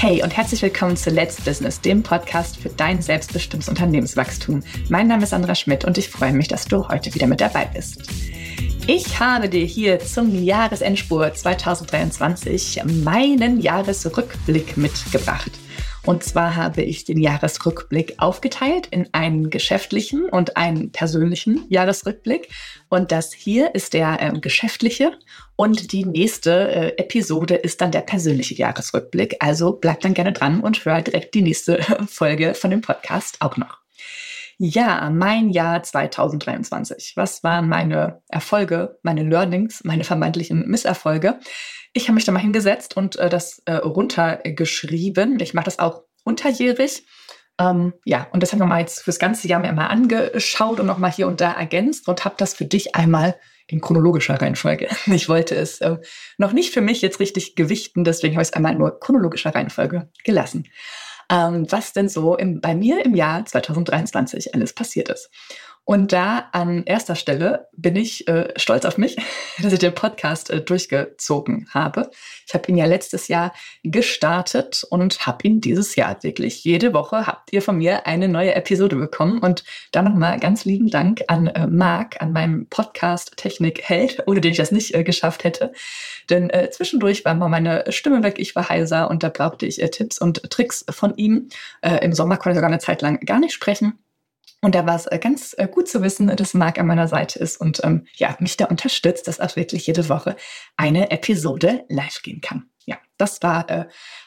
Hey und herzlich willkommen zu Let's Business, dem Podcast für dein selbstbestimmtes Unternehmenswachstum. Mein Name ist Sandra Schmidt und ich freue mich, dass du heute wieder mit dabei bist. Ich habe dir hier zum Jahresendspurt 2023 meinen Jahresrückblick mitgebracht. Und zwar habe ich den Jahresrückblick aufgeteilt in einen geschäftlichen und einen persönlichen Jahresrückblick. Und das hier ist der äh, geschäftliche und die nächste äh, Episode ist dann der persönliche Jahresrückblick. Also bleib dann gerne dran und hör direkt die nächste Folge von dem Podcast auch noch. Ja, mein Jahr 2023. Was waren meine Erfolge, meine Learnings, meine vermeintlichen Misserfolge? Ich habe mich da mal hingesetzt und äh, das äh, runtergeschrieben. Ich mache das auch unterjährig. Ähm, ja, und das habe ich mal jetzt fürs ganze Jahr mir mal angeschaut und nochmal hier und da ergänzt und habe das für dich einmal in chronologischer Reihenfolge. Ich wollte es äh, noch nicht für mich jetzt richtig gewichten, deswegen habe ich es einmal nur chronologischer Reihenfolge gelassen. Ähm, was denn so im, bei mir im Jahr 2023 alles passiert ist. Und da an erster Stelle bin ich äh, stolz auf mich, dass ich den Podcast äh, durchgezogen habe. Ich habe ihn ja letztes Jahr gestartet und habe ihn dieses Jahr wirklich jede Woche habt ihr von mir eine neue Episode bekommen. Und da nochmal ganz lieben Dank an äh, Marc, an meinem Podcast Technik Held, ohne den ich das nicht äh, geschafft hätte. Denn äh, zwischendurch war mal meine Stimme weg, ich war heiser und da brauchte ich äh, Tipps und Tricks von ihm. Äh, Im Sommer konnte ich sogar eine Zeit lang gar nicht sprechen. Und da war es äh, ganz äh, gut zu wissen, dass Marc an meiner Seite ist und ähm, ja, mich da unterstützt, dass auch wirklich jede Woche eine Episode live gehen kann. Ja, das war äh,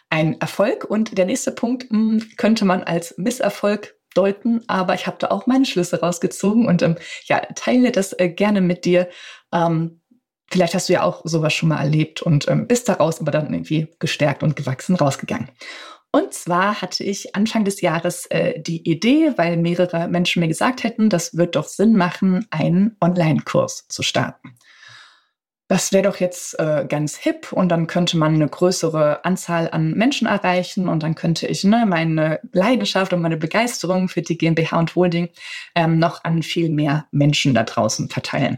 ein Erfolg. Und der nächste Punkt mh, hm, könnte man als Misserfolg deuten, aber ich habe da auch meine Schlüsse rausgezogen und ähm, ja, teile das äh, gerne mit dir. Ähm, vielleicht hast du ja auch sowas schon mal erlebt und ähm, bist daraus aber dann irgendwie gestärkt und gewachsen rausgegangen. Und zwar hatte ich Anfang des Jahres äh, die Idee, weil mehrere Menschen mir gesagt hätten, das wird doch Sinn machen, einen Online-Kurs zu starten. Das wäre doch jetzt äh, ganz hip und dann könnte man eine größere Anzahl an Menschen erreichen und dann könnte ich ne, meine Leidenschaft und meine Begeisterung für die GmbH und Holding ähm, noch an viel mehr Menschen da draußen verteilen.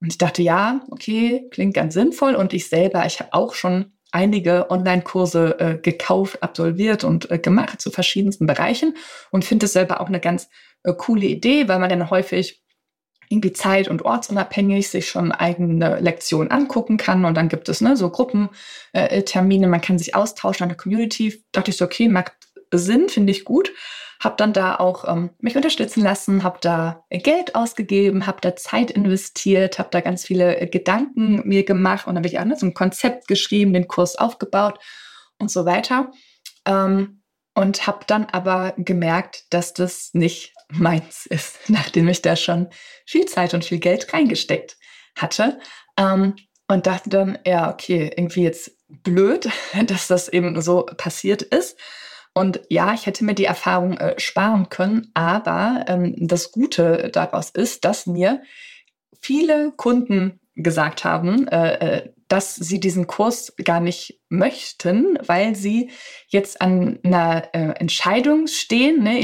Und ich dachte, ja, okay, klingt ganz sinnvoll und ich selber, ich habe auch schon einige Online-Kurse äh, gekauft, absolviert und äh, gemacht zu verschiedensten Bereichen und finde es selber auch eine ganz äh, coole Idee, weil man dann häufig irgendwie zeit- und ortsunabhängig sich schon eigene Lektionen angucken kann und dann gibt es ne, so Gruppentermine, man kann sich austauschen an der Community. Dachte ich so, okay, macht Sinn, finde ich gut habe dann da auch ähm, mich unterstützen lassen, habe da Geld ausgegeben, habe da Zeit investiert, habe da ganz viele äh, Gedanken mir gemacht und habe ich auch ne, so ein Konzept geschrieben, den Kurs aufgebaut und so weiter. Ähm, und habe dann aber gemerkt, dass das nicht meins ist, nachdem ich da schon viel Zeit und viel Geld reingesteckt hatte. Ähm, und dachte dann, ja, okay, irgendwie jetzt blöd, dass das eben so passiert ist. Und ja, ich hätte mir die Erfahrung äh, sparen können, aber ähm, das Gute daraus ist, dass mir viele Kunden gesagt haben, äh, äh, dass sie diesen Kurs gar nicht möchten, weil sie jetzt an einer äh, Entscheidung stehen, ne,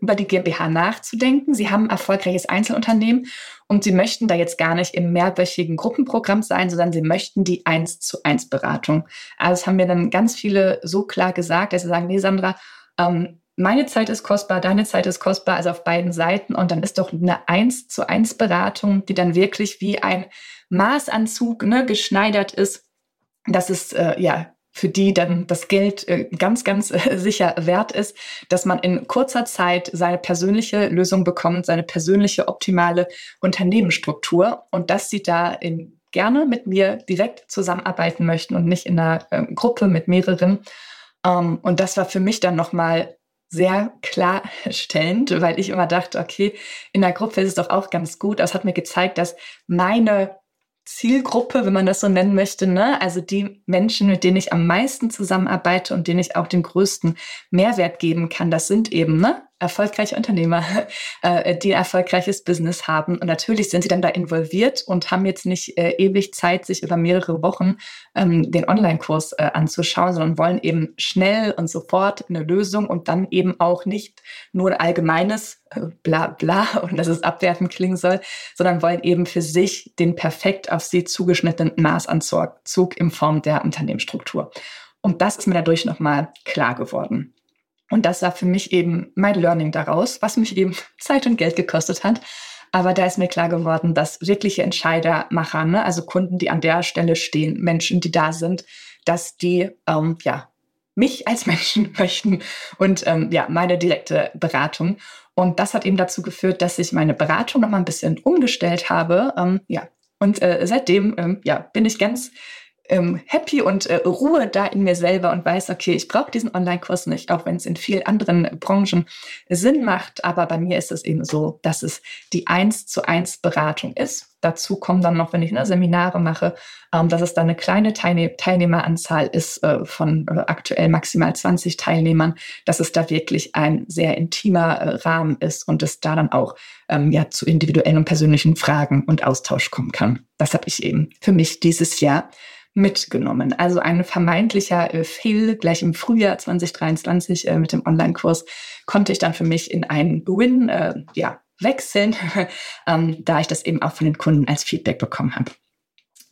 über die GmbH nachzudenken. Sie haben ein erfolgreiches Einzelunternehmen und sie möchten da jetzt gar nicht im mehrwöchigen Gruppenprogramm sein, sondern sie möchten die eins zu eins Beratung. Also das haben mir dann ganz viele so klar gesagt, dass sie sagen, nee, Sandra, ähm, meine Zeit ist kostbar, deine Zeit ist kostbar, also auf beiden Seiten. Und dann ist doch eine eins zu eins Beratung, die dann wirklich wie ein Maßanzug ne, geschneidert ist. Das ist äh, ja für die dann das Geld äh, ganz, ganz äh, sicher wert ist, dass man in kurzer Zeit seine persönliche Lösung bekommt, seine persönliche optimale Unternehmensstruktur und dass sie da in, gerne mit mir direkt zusammenarbeiten möchten und nicht in einer äh, Gruppe mit mehreren. Ähm, und das war für mich dann nochmal sehr klarstellend, weil ich immer dachte, okay, in der Gruppe ist es doch auch ganz gut. Das hat mir gezeigt, dass meine Zielgruppe, wenn man das so nennen möchte, ne? also die Menschen, mit denen ich am meisten zusammenarbeite und denen ich auch den größten Mehrwert geben kann, das sind eben ne? Erfolgreiche Unternehmer, äh, die ein erfolgreiches Business haben. Und natürlich sind sie dann da involviert und haben jetzt nicht äh, ewig Zeit, sich über mehrere Wochen ähm, den Online-Kurs äh, anzuschauen, sondern wollen eben schnell und sofort eine Lösung und dann eben auch nicht nur ein allgemeines äh, bla bla und dass es abwertend klingen soll, sondern wollen eben für sich den perfekt auf sie zugeschnittenen Maßanzug in Form der Unternehmensstruktur. Und das ist mir dadurch nochmal klar geworden. Und das war für mich eben mein Learning daraus, was mich eben Zeit und Geld gekostet hat. Aber da ist mir klar geworden, dass wirkliche Entscheidermacher, ne, also Kunden, die an der Stelle stehen, Menschen, die da sind, dass die ähm, ja mich als Menschen möchten und ähm, ja meine direkte Beratung. Und das hat eben dazu geführt, dass ich meine Beratung noch mal ein bisschen umgestellt habe. Ähm, ja und äh, seitdem ähm, ja bin ich ganz ähm, happy und äh, Ruhe da in mir selber und weiß, okay, ich brauche diesen Online-Kurs nicht, auch wenn es in vielen anderen Branchen Sinn macht. Aber bei mir ist es eben so, dass es die eins zu eins Beratung ist. Dazu kommen dann noch, wenn ich ne, Seminare mache, ähm, dass es dann eine kleine Teilne Teilnehmeranzahl ist äh, von äh, aktuell maximal 20 Teilnehmern, dass es da wirklich ein sehr intimer äh, Rahmen ist und es da dann auch ähm, ja zu individuellen und persönlichen Fragen und Austausch kommen kann. Das habe ich eben für mich dieses Jahr mitgenommen. Also ein vermeintlicher äh, Fail gleich im Frühjahr 2023 äh, mit dem Online-Kurs konnte ich dann für mich in einen Win äh, ja, wechseln, ähm, da ich das eben auch von den Kunden als Feedback bekommen habe.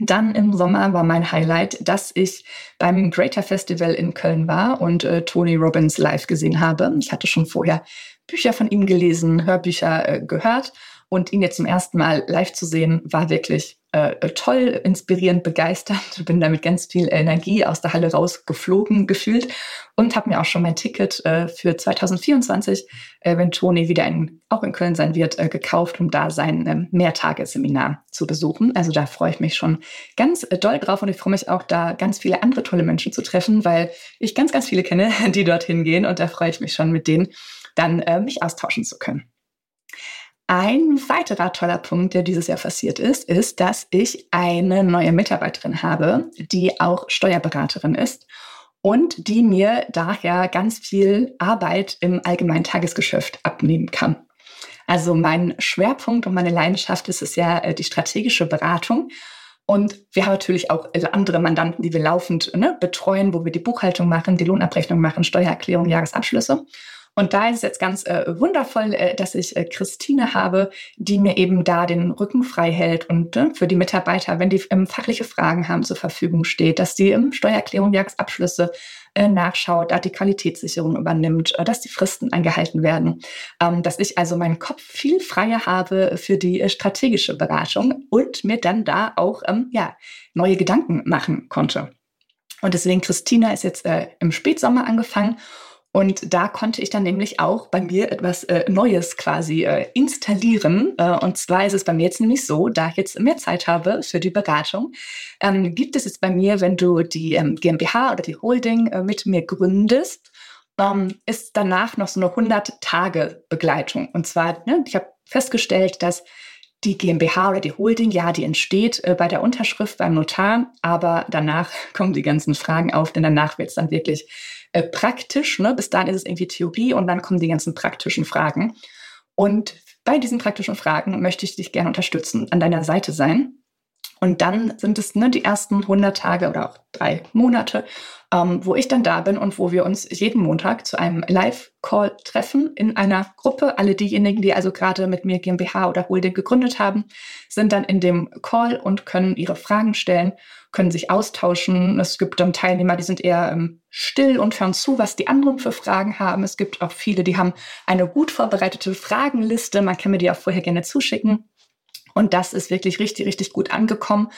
Dann im Sommer war mein Highlight, dass ich beim Greater Festival in Köln war und äh, Tony Robbins live gesehen habe. Ich hatte schon vorher Bücher von ihm gelesen, Hörbücher äh, gehört und ihn jetzt zum ersten Mal live zu sehen, war wirklich äh, toll, inspirierend, begeistert. Bin da mit ganz viel Energie aus der Halle rausgeflogen gefühlt und habe mir auch schon mein Ticket äh, für 2024, äh, wenn Toni wieder in, auch in Köln sein wird, äh, gekauft, um da sein ähm, Mehrtagesseminar zu besuchen. Also da freue ich mich schon ganz äh, doll drauf und ich freue mich auch da ganz viele andere tolle Menschen zu treffen, weil ich ganz, ganz viele kenne, die dorthin gehen und da freue ich mich schon mit denen dann äh, mich austauschen zu können. Ein weiterer toller Punkt, der dieses Jahr passiert ist, ist, dass ich eine neue Mitarbeiterin habe, die auch Steuerberaterin ist und die mir daher ganz viel Arbeit im allgemeinen Tagesgeschäft abnehmen kann. Also mein Schwerpunkt und meine Leidenschaft ist es ja äh, die strategische Beratung. Und wir haben natürlich auch andere Mandanten, die wir laufend ne, betreuen, wo wir die Buchhaltung machen, die Lohnabrechnung machen, Steuererklärung, Jahresabschlüsse. Und da ist es jetzt ganz äh, wundervoll, äh, dass ich äh, Christine habe, die mir eben da den Rücken frei hält und äh, für die Mitarbeiter, wenn die ähm, fachliche Fragen haben, zur Verfügung steht, dass die im Steuererklärung, Jahresabschlüsse äh, nachschaut, da die Qualitätssicherung übernimmt, äh, dass die Fristen eingehalten werden, ähm, dass ich also meinen Kopf viel freier habe für die äh, strategische Beratung und mir dann da auch ähm, ja, neue Gedanken machen konnte. Und deswegen, Christina ist jetzt äh, im Spätsommer angefangen und da konnte ich dann nämlich auch bei mir etwas äh, Neues quasi äh, installieren. Äh, und zwar ist es bei mir jetzt nämlich so, da ich jetzt mehr Zeit habe für die Beratung, ähm, gibt es jetzt bei mir, wenn du die ähm, GmbH oder die Holding äh, mit mir gründest, ähm, ist danach noch so eine 100-Tage-Begleitung. Und zwar, ne, ich habe festgestellt, dass die GmbH oder die Holding, ja, die entsteht äh, bei der Unterschrift beim Notar, aber danach kommen die ganzen Fragen auf, denn danach wird es dann wirklich äh, praktisch. Ne? Bis dahin ist es irgendwie Theorie und dann kommen die ganzen praktischen Fragen. Und bei diesen praktischen Fragen möchte ich dich gerne unterstützen, an deiner Seite sein. Und dann sind es ne, die ersten 100 Tage oder auch drei Monate, ähm, wo ich dann da bin und wo wir uns jeden Montag zu einem Live-Call treffen in einer Gruppe. Alle diejenigen, die also gerade mit mir GmbH oder Holding gegründet haben, sind dann in dem Call und können ihre Fragen stellen, können sich austauschen. Es gibt dann Teilnehmer, die sind eher ähm, still und hören zu, was die anderen für Fragen haben. Es gibt auch viele, die haben eine gut vorbereitete Fragenliste. Man kann mir die auch vorher gerne zuschicken. Und das ist wirklich richtig, richtig gut angekommen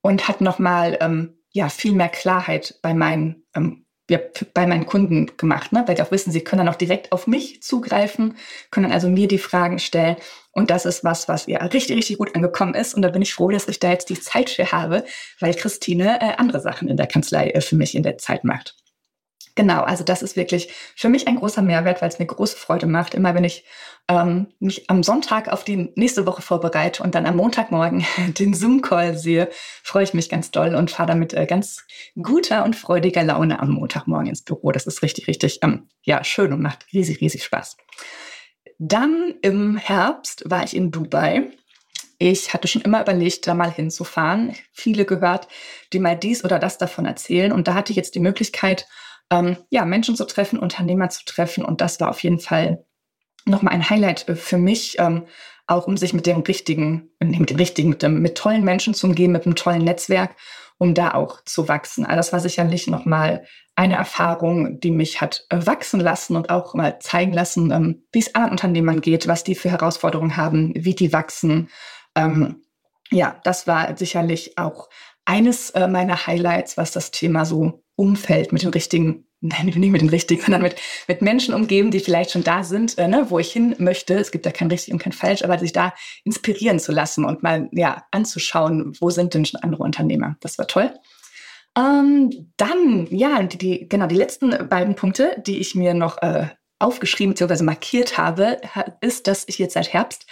und hat nochmal ähm, ja, viel mehr Klarheit bei meinen, ähm, ja, bei meinen Kunden gemacht, ne? weil die auch wissen, sie können dann auch direkt auf mich zugreifen, können also mir die Fragen stellen. Und das ist was, was ja richtig, richtig gut angekommen ist. Und da bin ich froh, dass ich da jetzt die Zeit für habe, weil Christine äh, andere Sachen in der Kanzlei äh, für mich in der Zeit macht. Genau, also das ist wirklich für mich ein großer Mehrwert, weil es mir große Freude macht. Immer wenn ich ähm, mich am Sonntag auf die nächste Woche vorbereite und dann am Montagmorgen den Zoom-Call sehe, freue ich mich ganz doll und fahre damit äh, ganz guter und freudiger Laune am Montagmorgen ins Büro. Das ist richtig, richtig ähm, ja, schön und macht riesig, riesig Spaß. Dann im Herbst war ich in Dubai. Ich hatte schon immer überlegt, da mal hinzufahren. Viele gehört, die mal dies oder das davon erzählen. Und da hatte ich jetzt die Möglichkeit, ähm, ja, Menschen zu treffen, Unternehmer zu treffen. Und das war auf jeden Fall nochmal ein Highlight äh, für mich. Ähm, auch um sich mit dem richtigen, mit den richtigen, mit, dem, mit tollen Menschen zu umgeben, mit einem tollen Netzwerk, um da auch zu wachsen. Also das war sicherlich nochmal eine Erfahrung, die mich hat äh, wachsen lassen und auch mal zeigen lassen, ähm, wie es anderen Unternehmern geht, was die für Herausforderungen haben, wie die wachsen. Ähm, ja, das war sicherlich auch eines äh, meiner Highlights, was das Thema so Umfeld mit den richtigen, nein, nicht mit den richtigen, sondern mit, mit Menschen umgeben, die vielleicht schon da sind, äh, ne, wo ich hin möchte. Es gibt ja kein richtig und kein falsch, aber sich da inspirieren zu lassen und mal ja anzuschauen, wo sind denn schon andere Unternehmer. Das war toll. Ähm, dann, ja, die, die, genau, die letzten beiden Punkte, die ich mir noch äh, aufgeschrieben bzw. markiert habe, ist, dass ich jetzt seit Herbst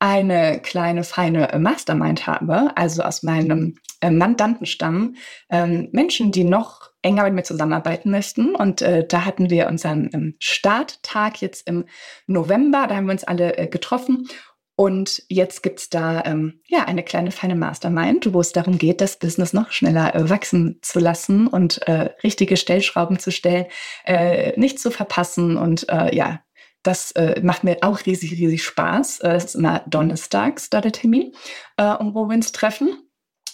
eine kleine feine Mastermind habe, also aus meinem äh, Mandantenstamm, ähm, Menschen, die noch enger mit mir zusammenarbeiten möchten. Und äh, da hatten wir unseren ähm, Starttag jetzt im November, da haben wir uns alle äh, getroffen. Und jetzt gibt's da ähm, ja eine kleine feine Mastermind, wo es darum geht, das Business noch schneller äh, wachsen zu lassen und äh, richtige Stellschrauben zu stellen, äh, nicht zu verpassen und äh, ja das äh, macht mir auch riesig, riesig Spaß. Äh, es ist immer donnerstags da der Termin, äh, wo wir uns treffen.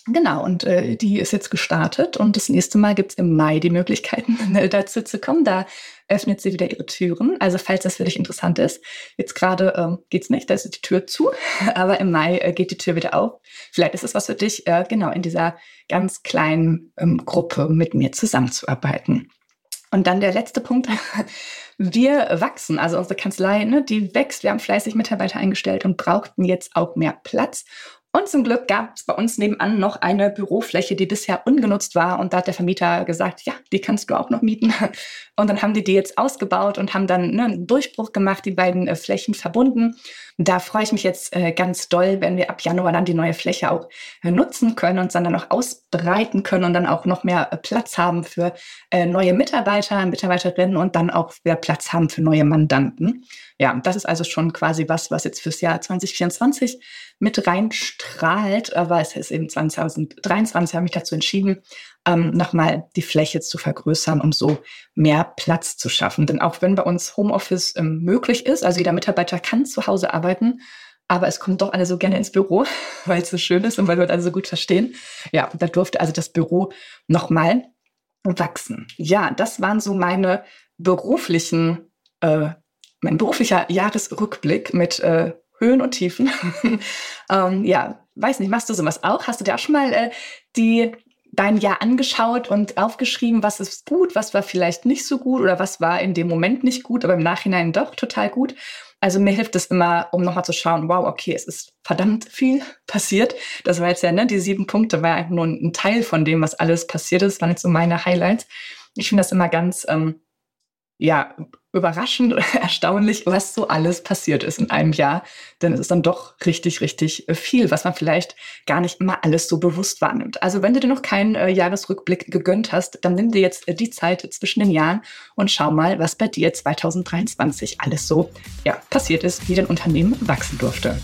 Genau, und äh, die ist jetzt gestartet und das nächste Mal gibt's im Mai die Möglichkeiten, äh, dazu zu kommen. Da öffnet sie wieder ihre Türen. Also falls das für dich interessant ist, jetzt gerade ähm, geht's nicht, da ist die Tür zu, aber im Mai äh, geht die Tür wieder auf. Vielleicht ist es was für dich, äh, genau in dieser ganz kleinen ähm, Gruppe mit mir zusammenzuarbeiten. Und dann der letzte Punkt. Wir wachsen, also unsere Kanzlei, ne, die wächst. Wir haben fleißig Mitarbeiter eingestellt und brauchten jetzt auch mehr Platz. Und zum Glück gab es bei uns nebenan noch eine Bürofläche, die bisher ungenutzt war. Und da hat der Vermieter gesagt, ja, die kannst du auch noch mieten. Und dann haben die die jetzt ausgebaut und haben dann ne, einen Durchbruch gemacht, die beiden äh, Flächen verbunden. Da freue ich mich jetzt äh, ganz doll, wenn wir ab Januar dann die neue Fläche auch äh, nutzen können und dann, noch ausbreiten können und dann auch noch mehr äh, Platz haben für äh, neue Mitarbeiter, Mitarbeiterinnen und dann auch mehr Platz haben für neue Mandanten. Ja, das ist also schon quasi was, was jetzt fürs Jahr 2024 mit reinstrahlt. Aber es ist eben 2023 habe ich dazu entschieden, ähm, nochmal die Fläche zu vergrößern, um so mehr Platz zu schaffen. Denn auch wenn bei uns Homeoffice ähm, möglich ist, also jeder Mitarbeiter kann zu Hause arbeiten, aber es kommt doch alle so gerne ins Büro, weil es so schön ist und weil wir alle so gut verstehen. Ja, da durfte also das Büro nochmal wachsen. Ja, das waren so meine beruflichen, äh, mein beruflicher Jahresrückblick mit äh, Höhen und Tiefen. ähm, ja, weiß nicht, machst du sowas auch? Hast du dir auch schon mal äh, die dein Jahr angeschaut und aufgeschrieben, was ist gut, was war vielleicht nicht so gut oder was war in dem Moment nicht gut, aber im Nachhinein doch total gut. Also mir hilft es immer, um nochmal zu schauen, wow, okay, es ist verdammt viel passiert. Das war jetzt ja, ne, die sieben Punkte war einfach nur ein Teil von dem, was alles passiert ist, waren jetzt so meine Highlights. Ich finde das immer ganz, ähm, ja, überraschend erstaunlich, was so alles passiert ist in einem Jahr. Denn es ist dann doch richtig, richtig viel, was man vielleicht gar nicht immer alles so bewusst wahrnimmt. Also wenn du dir noch keinen äh, Jahresrückblick gegönnt hast, dann nimm dir jetzt äh, die Zeit zwischen den Jahren und schau mal, was bei dir 2023 alles so ja, passiert ist, wie dein Unternehmen wachsen durfte.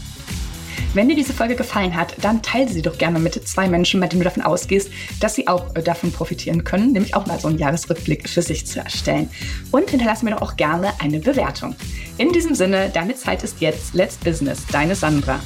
Wenn dir diese Folge gefallen hat, dann teile sie doch gerne mit zwei Menschen, bei denen du davon ausgehst, dass sie auch äh, davon profitieren können, nämlich auch mal so einen Jahresrückblick für sich zu erstellen. Und hinterlass mir doch auch gerne eine Bewertung. In diesem Sinne, deine Zeit ist jetzt. Let's Business, deine Sandra.